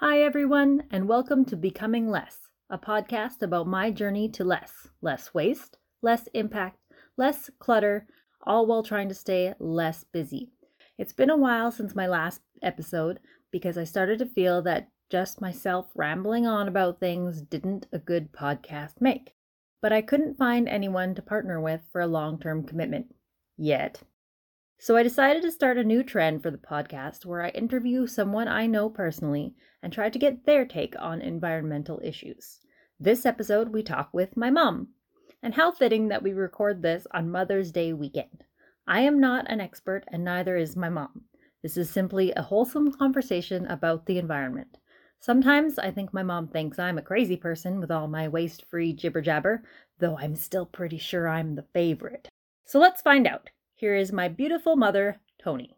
Hi, everyone, and welcome to Becoming Less, a podcast about my journey to less less waste, less impact, less clutter, all while trying to stay less busy. It's been a while since my last episode because I started to feel that just myself rambling on about things didn't a good podcast make. But I couldn't find anyone to partner with for a long term commitment. Yet. So I decided to start a new trend for the podcast where I interview someone I know personally and try to get their take on environmental issues. This episode, we talk with my mom. And how fitting that we record this on Mother's Day weekend. I am not an expert, and neither is my mom. This is simply a wholesome conversation about the environment. Sometimes I think my mom thinks I'm a crazy person with all my waste free jibber jabber, though I'm still pretty sure I'm the favorite. So let's find out. Here is my beautiful mother, Tony.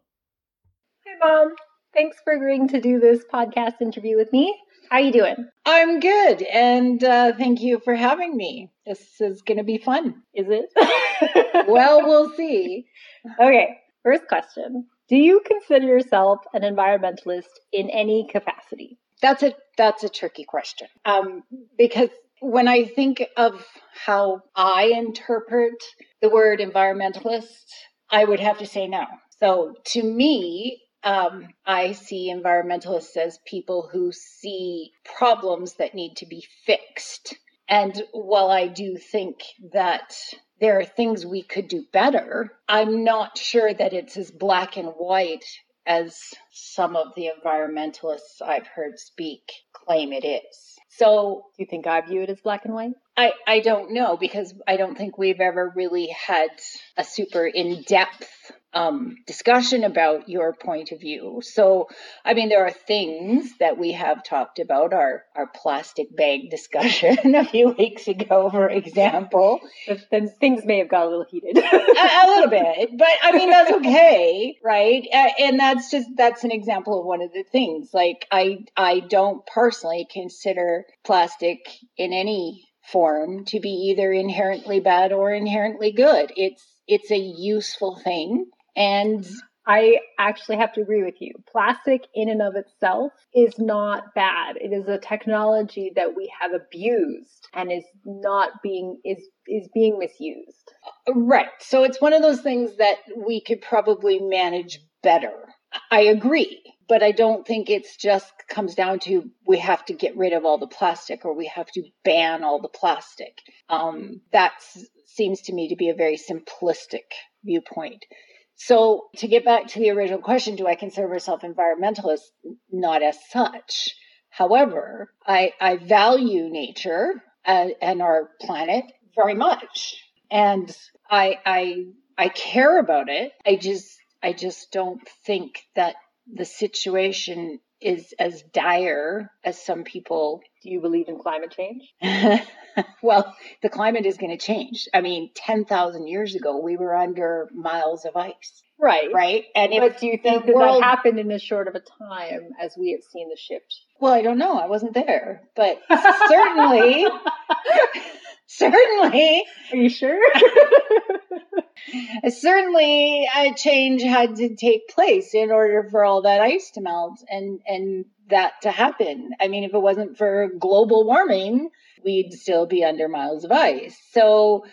Hi, Mom. Thanks for agreeing to do this podcast interview with me. How are you doing? I'm good, and uh, thank you for having me. This is going to be fun. Is it? well, we'll see. Okay, first question. Do you consider yourself an environmentalist in any capacity? That's a that's a tricky question. Um, because when I think of how I interpret the word environmentalist, I would have to say no. So to me, um, I see environmentalists as people who see problems that need to be fixed. And while I do think that there are things we could do better, I'm not sure that it's as black and white as some of the environmentalists I've heard speak claim it is. So, do you think I view it as black and white? I, I don't know because I don't think we've ever really had a super in depth um, discussion about your point of view. So, I mean, there are things that we have talked about, our, our plastic bag discussion a few weeks ago, for example. Then things may have got a little heated. a, a, little bit, but I mean, that's okay, right? And that's just, that's an example of one of the things. Like, I, I don't personally consider plastic in any form to be either inherently bad or inherently good. It's, it's a useful thing and I actually have to agree with you. Plastic in and of itself is not bad. It is a technology that we have abused and is not being is is being misused. Right. So it's one of those things that we could probably manage better. I agree, but I don't think it's just comes down to we have to get rid of all the plastic or we have to ban all the plastic. Um, that seems to me to be a very simplistic viewpoint. So to get back to the original question, do I consider myself environmentalist? Not as such. However, I, I value nature and, and our planet very much. And I, I, I care about it. I just, I just don't think that the situation is as dire as some people. Do you believe in climate change? well, the climate is going to change. I mean, 10,000 years ago, we were under miles of ice. Right. Right. And but do you think that world... that happened in as short of a time as we have seen the shift? Well, I don't know. I wasn't there, but certainly, certainly. Are you sure? certainly a change had to take place in order for all that ice to melt and and that to happen. I mean, if it wasn't for global warming, we'd still be under miles of ice. So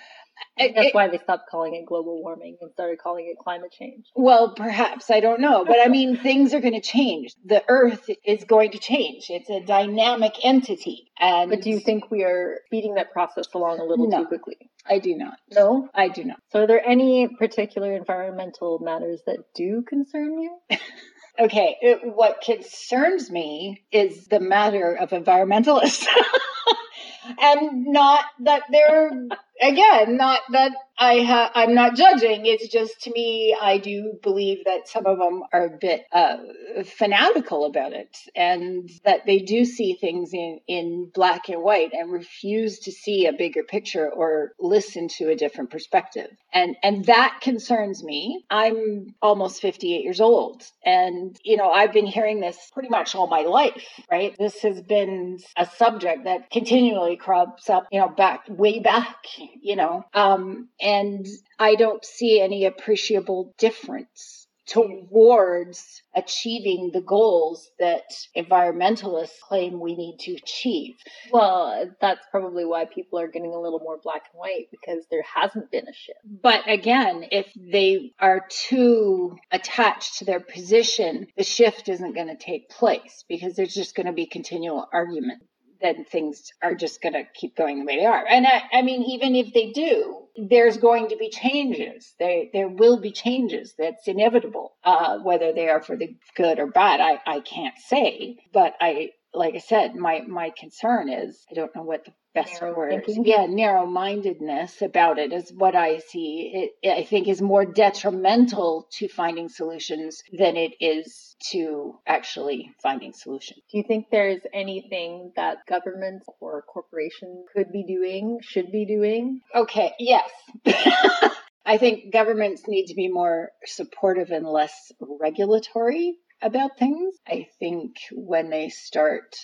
that's why they stopped calling it global warming and started calling it climate change. Well, perhaps I don't know, but I mean, things are going to change. The Earth is going to change. It's a dynamic entity, and but do you think we are speeding that process along a little no, too quickly? I do not. No, I do not. So, are there any particular environmental matters that do concern you? okay, it, what concerns me is the matter of environmentalists. and not that they're again not that I ha- I'm not judging. It's just to me, I do believe that some of them are a bit uh, fanatical about it, and that they do see things in in black and white and refuse to see a bigger picture or listen to a different perspective. And and that concerns me. I'm almost 58 years old, and you know I've been hearing this pretty much all my life. Right, this has been a subject that continually crops up. You know, back way back. You know, um, and I don't see any appreciable difference towards achieving the goals that environmentalists claim we need to achieve. Well, that's probably why people are getting a little more black and white because there hasn't been a shift. But again, if they are too attached to their position, the shift isn't going to take place because there's just going to be continual argument then things are just going to keep going the way they are. And I, I, mean, even if they do, there's going to be changes. There, there will be changes. That's inevitable. Uh, whether they are for the good or bad, I, I can't say. But I, like I said, my my concern is I don't know what the best narrow word. Thinking. Yeah, narrow mindedness about it is what I see. It, I think is more detrimental to finding solutions than it is to actually finding solutions. Do you think there's anything that governments or corporations could be doing, should be doing? Okay, yes. I think governments need to be more supportive and less regulatory about things. I think when they start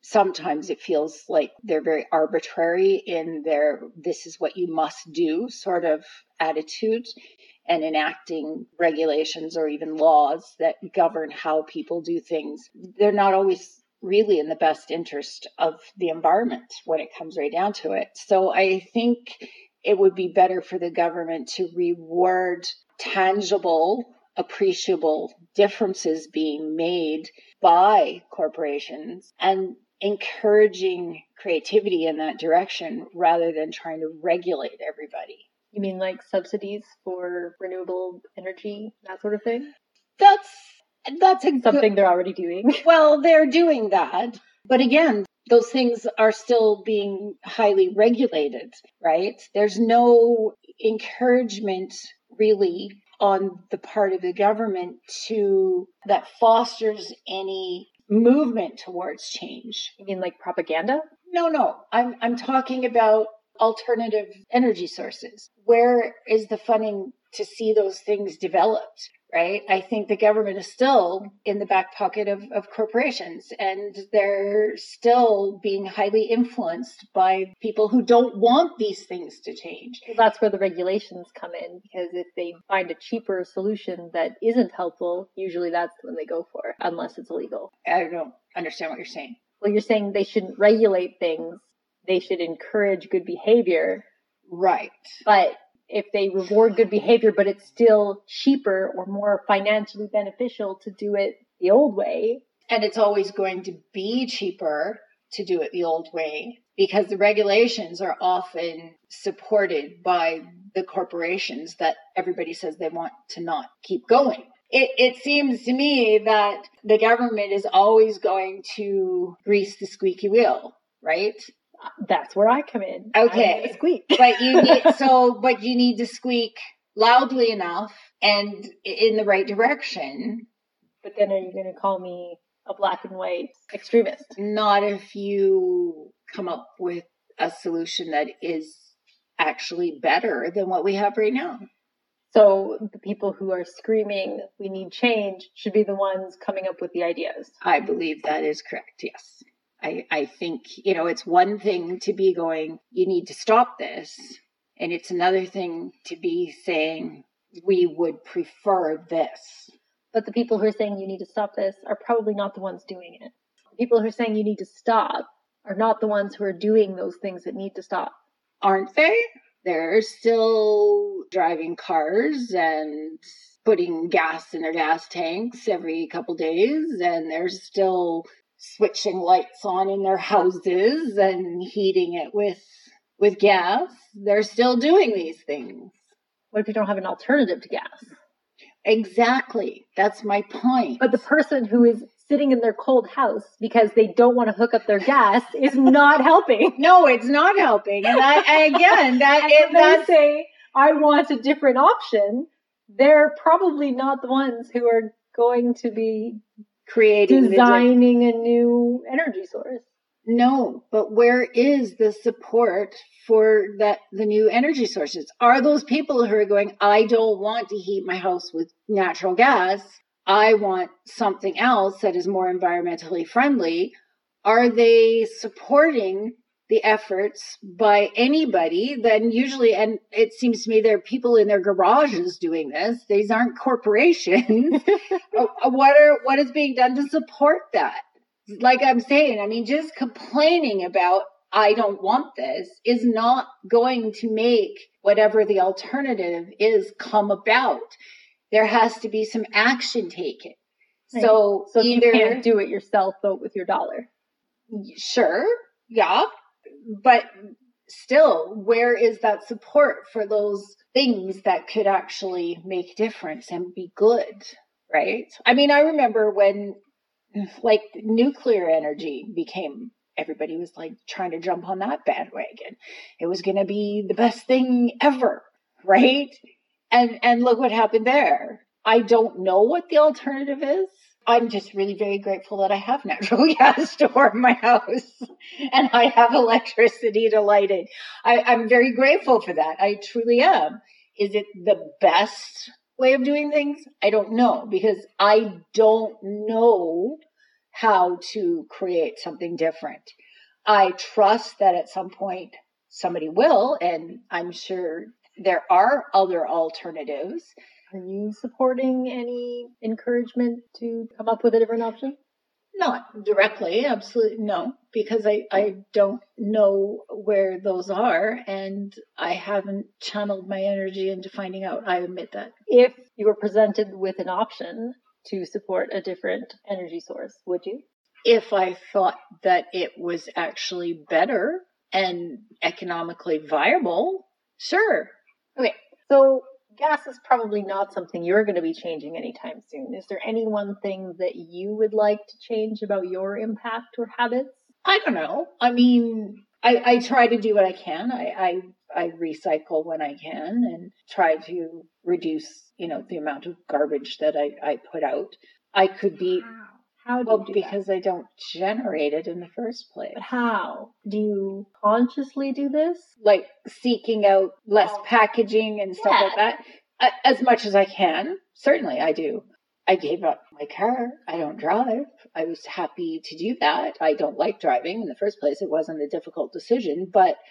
sometimes it feels like they're very arbitrary in their this is what you must do sort of attitude and enacting regulations or even laws that govern how people do things. They're not always really in the best interest of the environment when it comes right down to it. So I think it would be better for the government to reward tangible appreciable differences being made by corporations and encouraging creativity in that direction rather than trying to regulate everybody. You mean like subsidies for renewable energy, that sort of thing? That's that's something good, they're already doing. Well, they're doing that. But again, those things are still being highly regulated, right? There's no encouragement really on the part of the government to that fosters any movement towards change. You mean like propaganda? No, no. I'm I'm talking about alternative energy sources. Where is the funding to see those things developed? right? I think the government is still in the back pocket of, of corporations and they're still being highly influenced by people who don't want these things to change. Well, that's where the regulations come in because if they find a cheaper solution that isn't helpful, usually that's when they go for, unless it's illegal. I don't understand what you're saying. Well, you're saying they shouldn't regulate things. They should encourage good behavior. Right. But if they reward good behavior, but it's still cheaper or more financially beneficial to do it the old way. And it's always going to be cheaper to do it the old way because the regulations are often supported by the corporations that everybody says they want to not keep going. It, it seems to me that the government is always going to grease the squeaky wheel, right? That's where I come in. Okay. Squeak. but you need, so, but you need to squeak loudly enough and in the right direction. But then are you going to call me a black and white extremist? Not if you come up with a solution that is actually better than what we have right now. So the people who are screaming, we need change, should be the ones coming up with the ideas. I believe that is correct, yes. I, I think, you know, it's one thing to be going, you need to stop this. And it's another thing to be saying, we would prefer this. But the people who are saying you need to stop this are probably not the ones doing it. The people who are saying you need to stop are not the ones who are doing those things that need to stop. Aren't they? They're still driving cars and putting gas in their gas tanks every couple days, and they're still switching lights on in their houses and heating it with with gas. They're still doing these things. What if you don't have an alternative to gas? Exactly. That's my point. But the person who is sitting in their cold house because they don't want to hook up their gas is not helping. No, it's not helping. And I, again, that and they say, I want a different option, they're probably not the ones who are going to be creating designing a new energy source. No, but where is the support for that the new energy sources? Are those people who are going, I don't want to heat my house with natural gas. I want something else that is more environmentally friendly. Are they supporting the efforts by anybody, then usually, and it seems to me there are people in their garages doing this. These aren't corporations. Uh, uh, what are what is being done to support that? Like I'm saying, I mean, just complaining about I don't want this is not going to make whatever the alternative is come about. There has to be some action taken. Right. So, So either you can't do it yourself, vote with your dollar. sure, yeah, but still, where is that support for those things that could actually make difference and be good, right? I mean, I remember when like nuclear energy became everybody was like trying to jump on that bandwagon. It was going to be the best thing ever, right? And and look what happened there. I don't know what the alternative is. I'm just really very grateful that I have natural gas to warm my house and I have electricity to light it. I, I'm very grateful for that. I truly am. Is it the best way of doing things? I don't know because I don't know how to create something different. I trust that at some point somebody will, and I'm sure there are other alternatives. Are you supporting any encouragement to come up with a different option? Not directly, absolutely no, because I, I don't know where those are and I haven't channeled my energy into finding out. I admit that. If you were presented with an option to support a different energy source, would you? If I thought that it was actually better and economically viable, sure. Okay, so gas is probably not something you're going to be changing anytime soon. Is there any one thing that you would like to change about your impact or habits? I don't know. I mean, I, I try to do what I can. I, I I recycle when I can and try to reduce, you know, the amount of garbage that I, I put out. I could be How do well you do because I don't generate it in the first place. But how? Do you consciously do this? Like seeking out less Oh. packaging and stuff like that. As much as I can. Certainly I do. I gave up my car. I don't drive. I was happy to do that. I don't like driving in the first place. It wasn't a difficult decision, but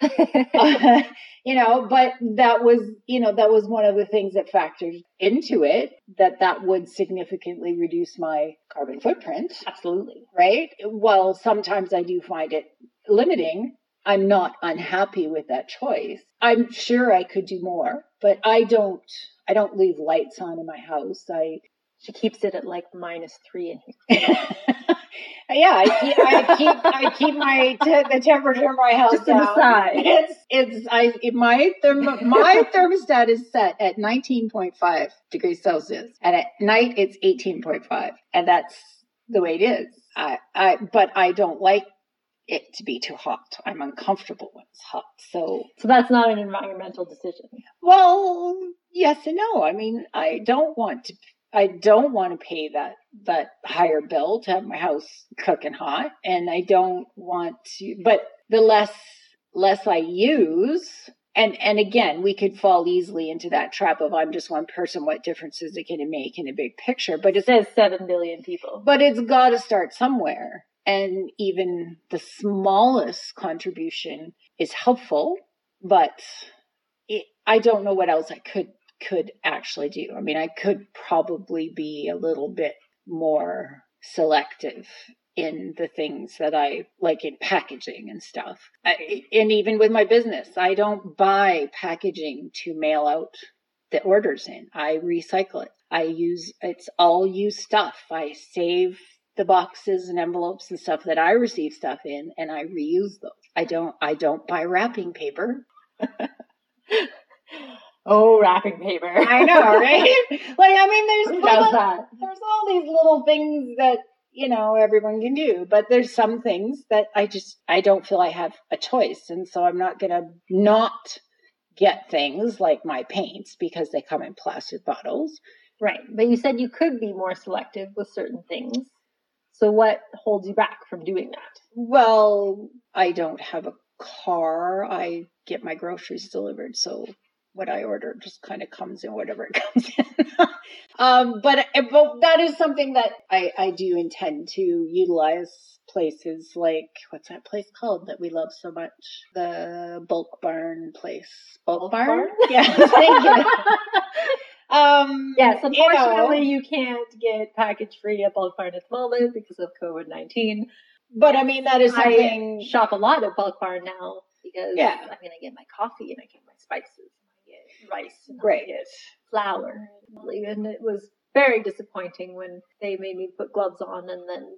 you know, but that was, you know, that was one of the things that factored into it that that would significantly reduce my carbon footprint, Absolutely. right? While sometimes I do find it limiting, I'm not unhappy with that choice. I'm sure I could do more, but I don't, I don't leave lights on in my house. I, She keeps it at like minus three in here. yeah, I keep, I keep, I keep my te- the temperature of my house Just down. It's, it's, I, it- my therm, my thermostat is set at 19.5 degrees Celsius, and at night it's 18.5, and that's the way it is. I, I, but I don't like it to be too hot. I'm uncomfortable when it's hot. So, So that's not an environmental decision. well, yes and no. I mean, I don't want to. I don't want to pay that that higher bill to have my house cooking hot, and I don't want to. But the less less I use, and and again, we could fall easily into that trap of I'm just one person. What difference is it going to make in a big picture? But It says seven billion people. but it's got to start somewhere. And even the smallest contribution is helpful, but it, I don't know what else I could could actually do. I mean, I could probably be a little bit more selective in the things that I like in packaging and stuff. I, and even with my business, I don't buy packaging to mail out the orders in. I recycle it. I use it's all used stuff. I save the boxes and envelopes and stuff that I receive stuff in and I reuse those. I don't I don't buy wrapping paper. Oh, wrapping paper. I know, right? like I mean there's little- there's all these little things that you know everyone can do but there's some things that i just i don't feel i have a choice and so i'm not gonna not get things like my paints because they come in plastic bottles Right. But you said you could be more selective with certain things. So what holds you back from doing that? well i don't have a car i get my groceries delivered so what I order just kind of comes in whatever it comes in. um, but, but that is something that I, I do intend to utilize places like what's that place called that we love so much? The bulk barn place. Bulk, Bulk barn? barn? Yeah, thank you. um Yes, you know, unfortunately, you, can't get package free at Bulk Barn at the moment because of COVID 19. but I mean that is I something shop a lot at Bulk Barn now because Yeah. I mean, I get my coffee and I get my spices I rice Right. flour. And it was very disappointing when they made me put gloves on and then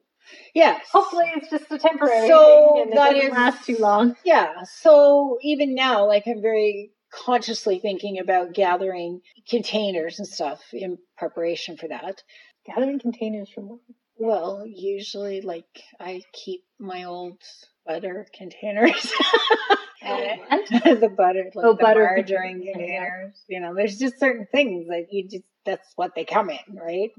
yes. hopefully it's just a temporary So thing and it doesn't is- last too long. Yeah. So even now, like I'm very consciously thinking about gathering containers and stuff in preparation for that. Gathering containers from where? Well, usually like I keep my old butter containers. And? the butter, like Oh, the butter margarine containers. You know, there's just certain things that you just that's what they come in, right?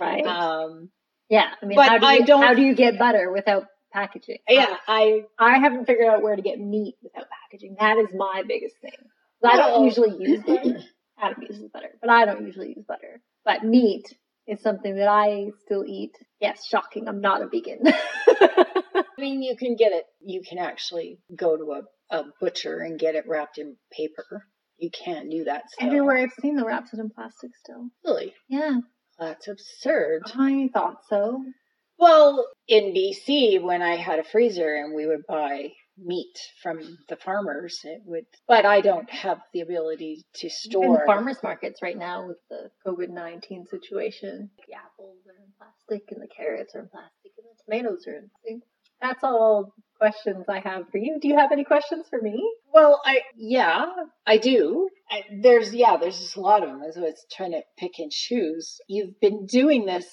Right. Um yeah. I mean, but how do I you, don't- how do you get butter without packaging? yeah, I I haven't figured out where to get meat without packaging. That is my biggest thing. I don't usually use butter. Adam uses butter, but I don't usually use butter. But meat is something that I still eat. Yes, shocking. I'm not a vegan. I mean, you can get it. You can actually go to a, a butcher and get it wrapped in paper. You can't do that still. Everywhere I've seen the wraps it in plastic still. Really? Yeah, That's absurd. I thought so. Well, in BC, when I had a freezer and we would buy meat from the farmers, it would, but I don't have the ability to store. farmers markets right now with the COVID nineteen situation, the apples are in plastic and the carrots are in plastic and the tomatoes are in plastic. That's all questions I have for you. Do you have any questions for me? Well, I, yeah, I do. I, there's, yeah, there's just a lot of them. So it's trying to pick and choose. You've been doing this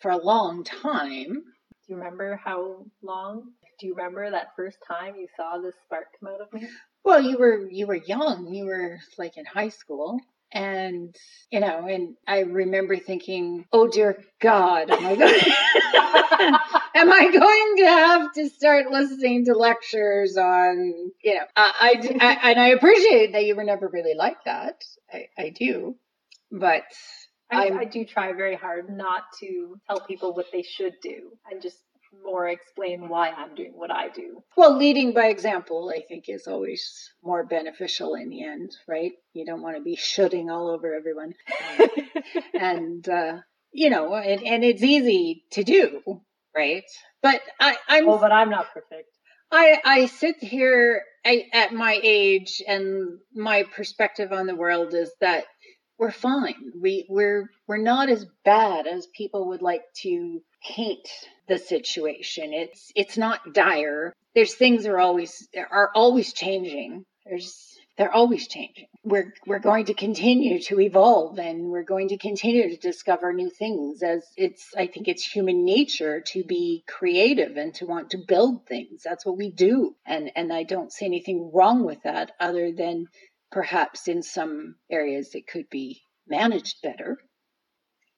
for a long time. Do you remember how long? Do you remember that first time you saw this spark come out of me? Well, you were you were young. You were like in high school, and you know, and I remember thinking, "Oh dear God, am I going? am I going to have to start listening to lectures on you know?" I, I, I- and I appreciate that you were never really like that. I, I do, but I, I do try very hard not to tell people what they should do and just more explain why I'm doing what I do. well, leading by example, I think, is always more beneficial in the end, right? You don't want to be shooting all over everyone. and uh, you know, and, and it's easy to do, right? But I, I'm oh, but I'm not perfect. I I sit here I, at my age, and my perspective on the world is that we're fine. We we're we're not as bad as people would like to paint the situation. It's it's not dire. There's things are always are always changing. There's they're always changing. We're we're going to continue to evolve and we're going to continue to discover new things as it's I think it's human nature to be creative and to want to build things. That's what we do. And and I don't see anything wrong with that other than perhaps in some areas it could be managed better.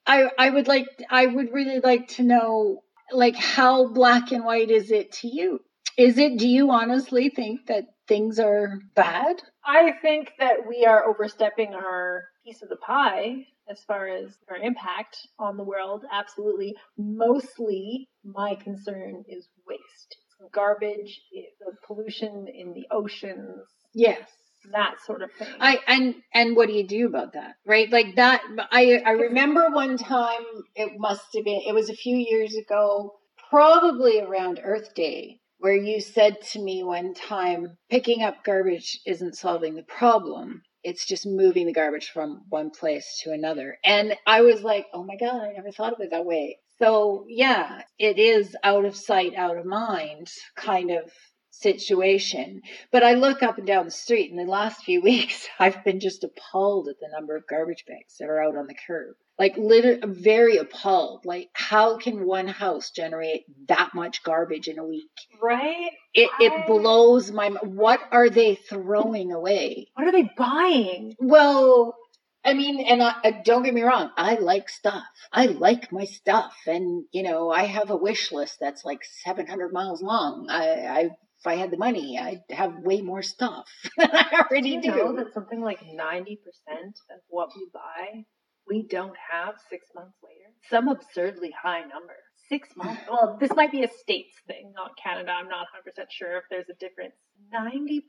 I I would like I would really like to know like how black and white is it to you? Is it do you honestly think that things are bad? I think that we are overstepping our piece of the pie as far as our impact on the world. Absolutely. Mostly, my concern is waste. It's garbage, the pollution in the oceans, Yes. That sort of thing. I and and what do you do about that? Right? Like that I I remember one time it must have been it was a few years ago, probably around Earth Day, where you said to me one time, picking up garbage isn't solving the problem. It's just moving the garbage from one place to another. And I was like, oh my God, I never thought of it that way. So yeah, it is out of sight, out of mind kind of situation. But I look up and down the street, and the last few weeks, I've been just appalled at the number of garbage bags that are out on the curb. Like, literally, very appalled. Like, how can one house generate that much garbage in a week? right? It I- it blows my. What are they throwing away? What are they buying? Well, I mean, and I, uh, don't get me wrong, I like stuff. I like my stuff, and you know, I have a wish list that's like 700 miles long. I, I've if I had the money, I'd have way more stuff than I already Do you do. know that something like 90% of what we buy, we don't have six months later? Some absurdly high number. Six months. Well, this might be a states thing, not Canada. I'm not 100% sure if there's a difference. 90%.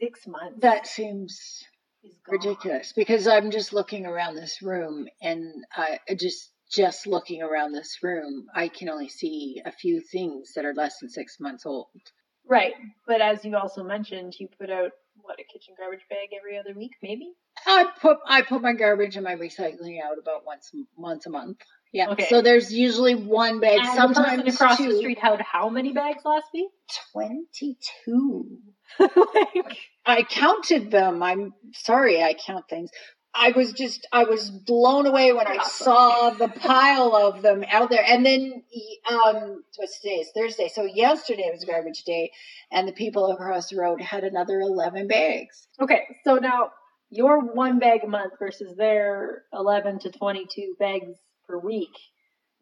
Six months. That seems ridiculous because I'm just looking around this room and I just just looking around this room, I can only see a few things that are less than six months old. Right. But as you also mentioned, you put out, what, a kitchen garbage bag every other week, maybe? I put I put my garbage and my recycling out about once once a month. Yeah. Okay. So there's usually one bag, And sometimes across two. the street had how many bags last week? Twenty-two. like, I counted them. I'm sorry, I count things. I was just, I was blown away when I saw the pile of them out there. And then, um, what's today? It's Thursday. So yesterday was garbage day, and the people across the road had another 11 bags. okay, so now your one bag a month versus their 11 to 22 bags per week.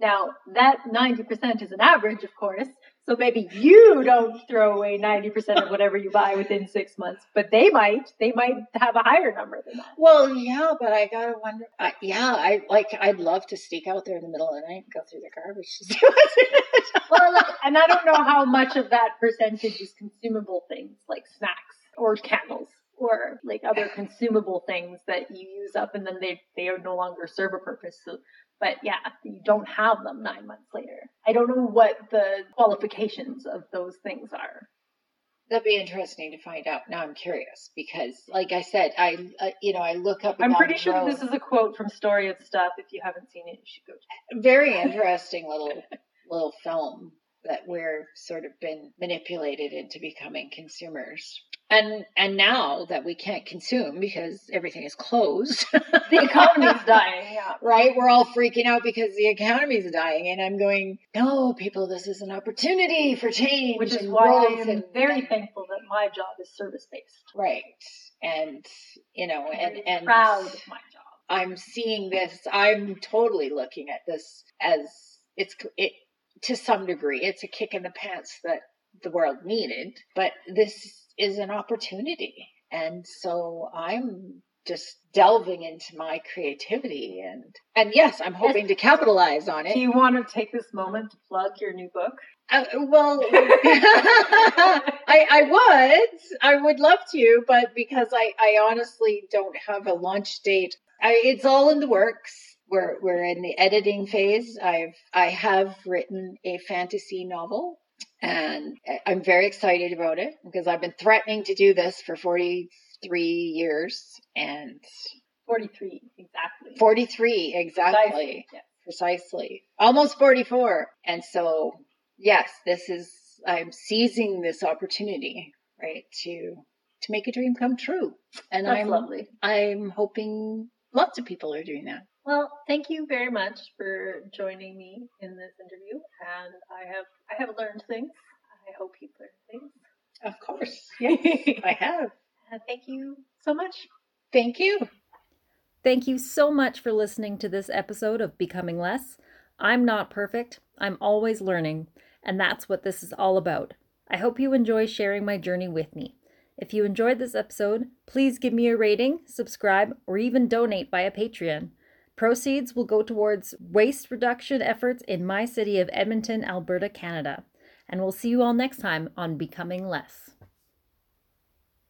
Now, that 90% is an average, of course. So maybe you don't throw away 90% of whatever you buy within six months, but they might. They might have a higher number than that. Well, yeah, but I gotta wonder. I, yeah, I like. I'd love to sneak out there in the middle of the night and go through the garbage to see what's in it. Well, look, and I don't know how much of that percentage is consumable things like snacks or candles or like other consumable things that you use up and then they they are no longer serve a purpose. So, but yeah, you don't have them nine months later. I don't know what the qualifications of those things are. That'd be interesting to find out. Now I'm curious because, like I said, I uh, you know I look up. I'm pretty sure this is a quote from Story of Stuff. If you haven't seen it, you should go check. it very interesting little little film that we're sort of been manipulated into becoming consumers. And and now that we can't consume because everything is closed. The economy's dying. Yeah. right? We're all freaking out because the economy is dying, and I'm going, no, people, this is an opportunity for change, Which is why i'm and- very thankful that my job is service based. right. And you know, and very and proud of my job. I'm seeing this. I'm totally looking at this as it's it to some degree. It's a kick in the pants that the world needed, but this is an opportunity, and so I'm just delving into my creativity and and yes, I'm hoping to capitalize on it Do you want to take this moment to plug your new book? Uh, well, I, I would, I would love to, but because I, I honestly don't have a launch date, I, it's all in the works. We're, we're in the editing phase. I've, I have written a fantasy novel and I'm very excited about it because I've been threatening to do this for 43 years and 43, exactly. 43 exactly Yeah. precisely almost 44 and so yes this is i'm seizing this opportunity right to to make a dream come true and That's i'm lovely. i'm hoping lots of people are doing that Well, thank you very much for joining me in this interview, and I have I have learned things. I hope you've learned things. of course Yes, i have and thank you so much. thank you Thank you so much for listening to this episode of Becoming Less. I'm not perfect, I'm always learning, and that's what this is all about. I hope you enjoy sharing my journey with me. If you enjoyed this episode, please give me a rating, subscribe, or even donate via Patreon. Proceeds will go towards waste reduction efforts in my city of Edmonton, Alberta, Canada. And we'll see you all next time on Becoming Less.